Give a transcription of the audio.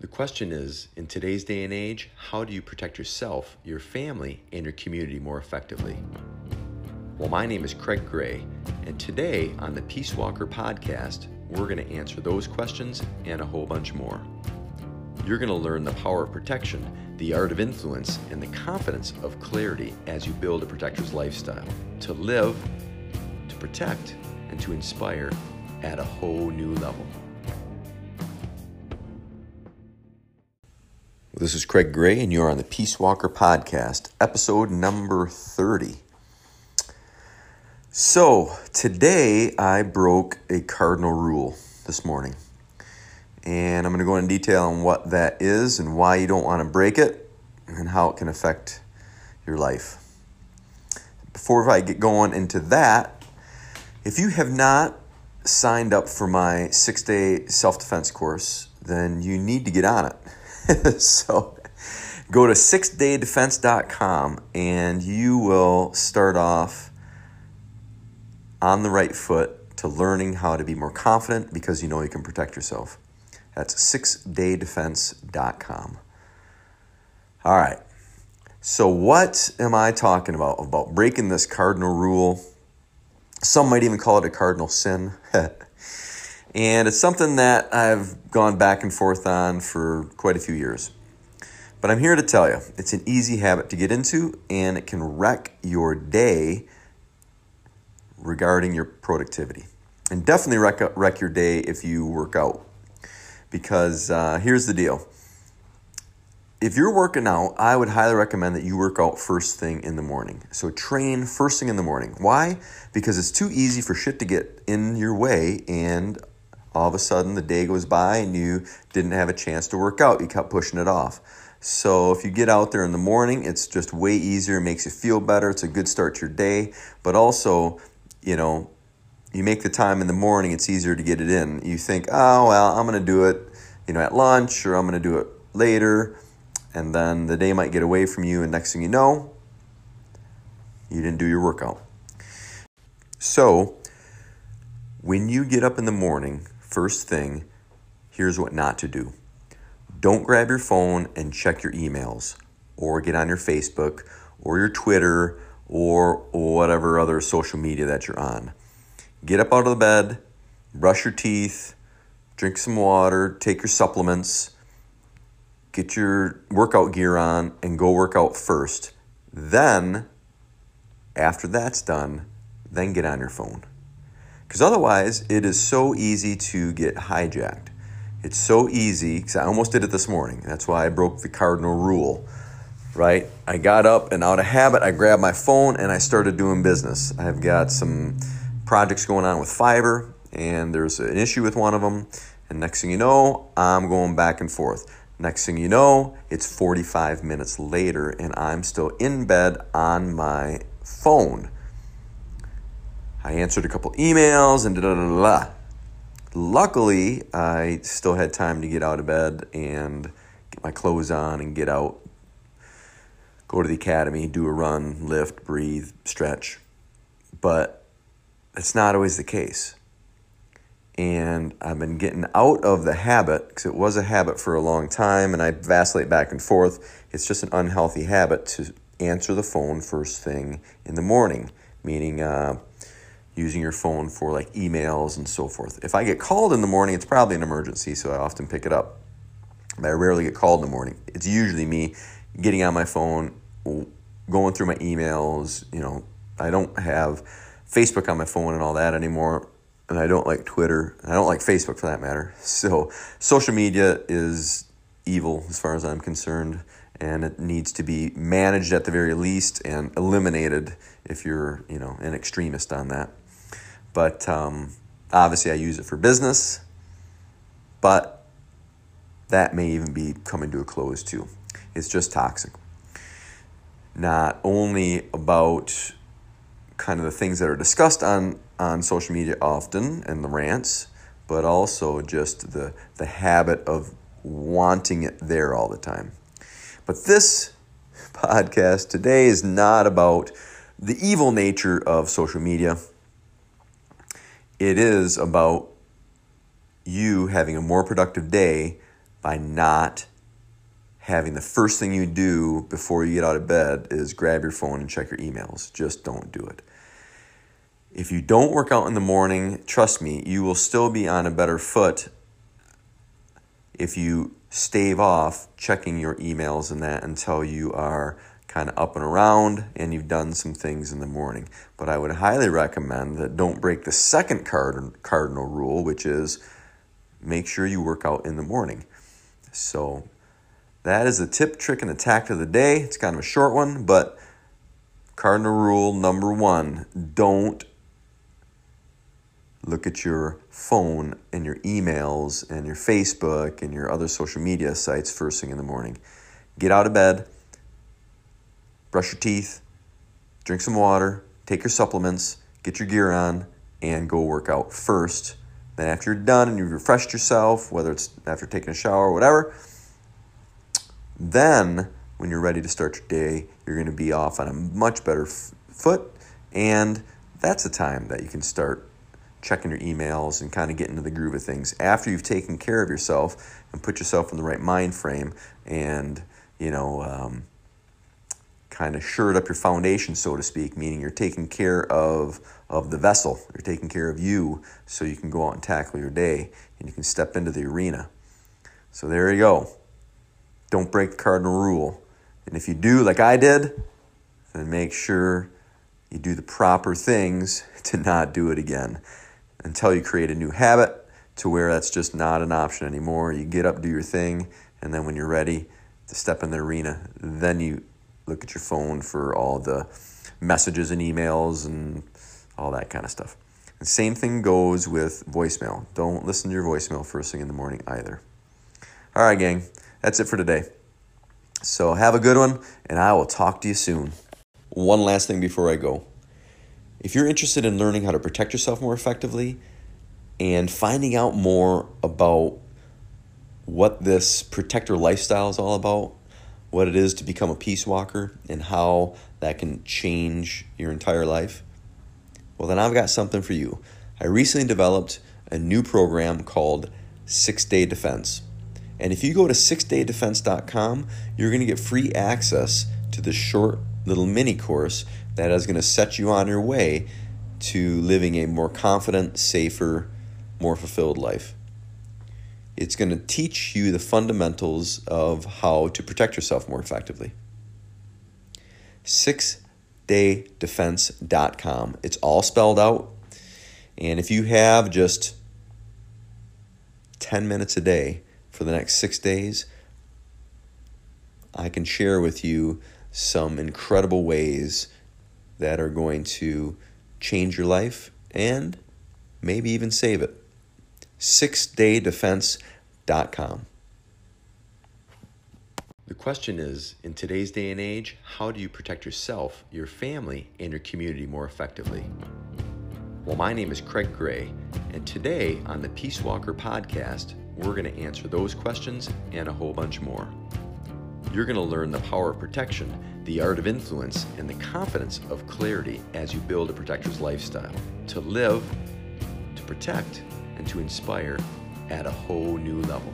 The question is in today's day and age, how do you protect yourself, your family, and your community more effectively? Well, my name is Craig Gray, and today on the Peace Walker podcast, we're going to answer those questions and a whole bunch more. You're going to learn the power of protection, the art of influence, and the confidence of clarity as you build a protector's lifestyle to live, to protect, and to inspire at a whole new level. This is Craig Gray, and you're on the Peace Walker Podcast, episode number 30. So, today I broke a cardinal rule this morning. And I'm going to go into detail on what that is and why you don't want to break it and how it can affect your life. Before I get going into that, if you have not signed up for my six day self defense course, then you need to get on it. so go to sixdaydefense.com and you will start off on the right foot to learning how to be more confident because you know you can protect yourself. That's sixdaydefense.com. All right. So, what am I talking about? About breaking this cardinal rule. Some might even call it a cardinal sin. And it's something that I've gone back and forth on for quite a few years. But I'm here to tell you it's an easy habit to get into, and it can wreck your day regarding your productivity. And definitely wreck, wreck your day if you work out. Because uh, here's the deal if you're working out, I would highly recommend that you work out first thing in the morning. So train first thing in the morning. Why? Because it's too easy for shit to get in your way and all of a sudden the day goes by and you didn't have a chance to work out. You kept pushing it off. So if you get out there in the morning, it's just way easier, it makes you feel better. It's a good start to your day. But also, you know, you make the time in the morning, it's easier to get it in. You think, oh, well, I'm going to do it, you know, at lunch or I'm going to do it later. And then the day might get away from you. And next thing you know, you didn't do your workout. So when you get up in the morning, First thing, here's what not to do. Don't grab your phone and check your emails or get on your Facebook or your Twitter or whatever other social media that you're on. Get up out of the bed, brush your teeth, drink some water, take your supplements, get your workout gear on, and go work out first. Then, after that's done, then get on your phone. Because otherwise, it is so easy to get hijacked. It's so easy, because I almost did it this morning. That's why I broke the cardinal rule, right? I got up and out of habit, I grabbed my phone and I started doing business. I've got some projects going on with fiber, and there's an issue with one of them. And next thing you know, I'm going back and forth. Next thing you know, it's 45 minutes later, and I'm still in bed on my phone I answered a couple emails and da da da da. Luckily, I still had time to get out of bed and get my clothes on and get out, go to the academy, do a run, lift, breathe, stretch. But that's not always the case. And I've been getting out of the habit because it was a habit for a long time and I vacillate back and forth. It's just an unhealthy habit to answer the phone first thing in the morning, meaning uh, using your phone for like emails and so forth. If I get called in the morning, it's probably an emergency, so I often pick it up. But I rarely get called in the morning. It's usually me getting on my phone, going through my emails. You know, I don't have Facebook on my phone and all that anymore. And I don't like Twitter. I don't like Facebook for that matter. So social media is evil as far as I'm concerned and it needs to be managed at the very least and eliminated if you're you know an extremist on that but um, obviously, I use it for business. But that may even be coming to a close too. It's just toxic. Not only about kind of the things that are discussed on, on social media often and the rants, but also just the, the habit of wanting it there all the time. But this podcast today is not about the evil nature of social media. It is about you having a more productive day by not having the first thing you do before you get out of bed is grab your phone and check your emails. Just don't do it. If you don't work out in the morning, trust me, you will still be on a better foot if you stave off checking your emails and that until you are kind of up and around and you've done some things in the morning. But I would highly recommend that don't break the second card- cardinal rule, which is make sure you work out in the morning. So that is the tip, trick, and attack of the day. It's kind of a short one, but cardinal rule number one don't look at your phone and your emails and your Facebook and your other social media sites first thing in the morning. Get out of bed, brush your teeth, drink some water, take your supplements, get your gear on, and go work out first. Then, after you're done and you've refreshed yourself, whether it's after taking a shower or whatever, then when you're ready to start your day, you're going to be off on a much better f- foot. And that's the time that you can start checking your emails and kind of get into the groove of things after you've taken care of yourself and put yourself in the right mind frame and, you know, um, kind of shored up your foundation, so to speak, meaning you're taking care of, of the vessel. You're taking care of you so you can go out and tackle your day and you can step into the arena. So there you go. Don't break the cardinal rule. And if you do, like I did, then make sure you do the proper things to not do it again until you create a new habit to where that's just not an option anymore. You get up, do your thing, and then when you're ready to step in the arena, then you look at your phone for all the messages and emails and all that kind of stuff. The same thing goes with voicemail. Don't listen to your voicemail first thing in the morning either. All right, gang, that's it for today. So have a good one, and I will talk to you soon. One last thing before I go. If you're interested in learning how to protect yourself more effectively and finding out more about what this protector lifestyle is all about, what it is to become a peace walker, and how that can change your entire life, well, then I've got something for you. I recently developed a new program called Six Day Defense. And if you go to sixdaydefense.com, you're going to get free access to the short little mini course that is going to set you on your way to living a more confident, safer, more fulfilled life. It's going to teach you the fundamentals of how to protect yourself more effectively. Sixdaydefense.com. It's all spelled out. And if you have just 10 minutes a day for the next six days, I can share with you some incredible ways that are going to change your life and maybe even save it. SixDayDefense.com. The question is in today's day and age, how do you protect yourself, your family, and your community more effectively? Well, my name is Craig Gray, and today on the Peace Walker podcast, we're going to answer those questions and a whole bunch more. You're going to learn the power of protection, the art of influence, and the confidence of clarity as you build a protector's lifestyle to live, to protect, and to inspire at a whole new level.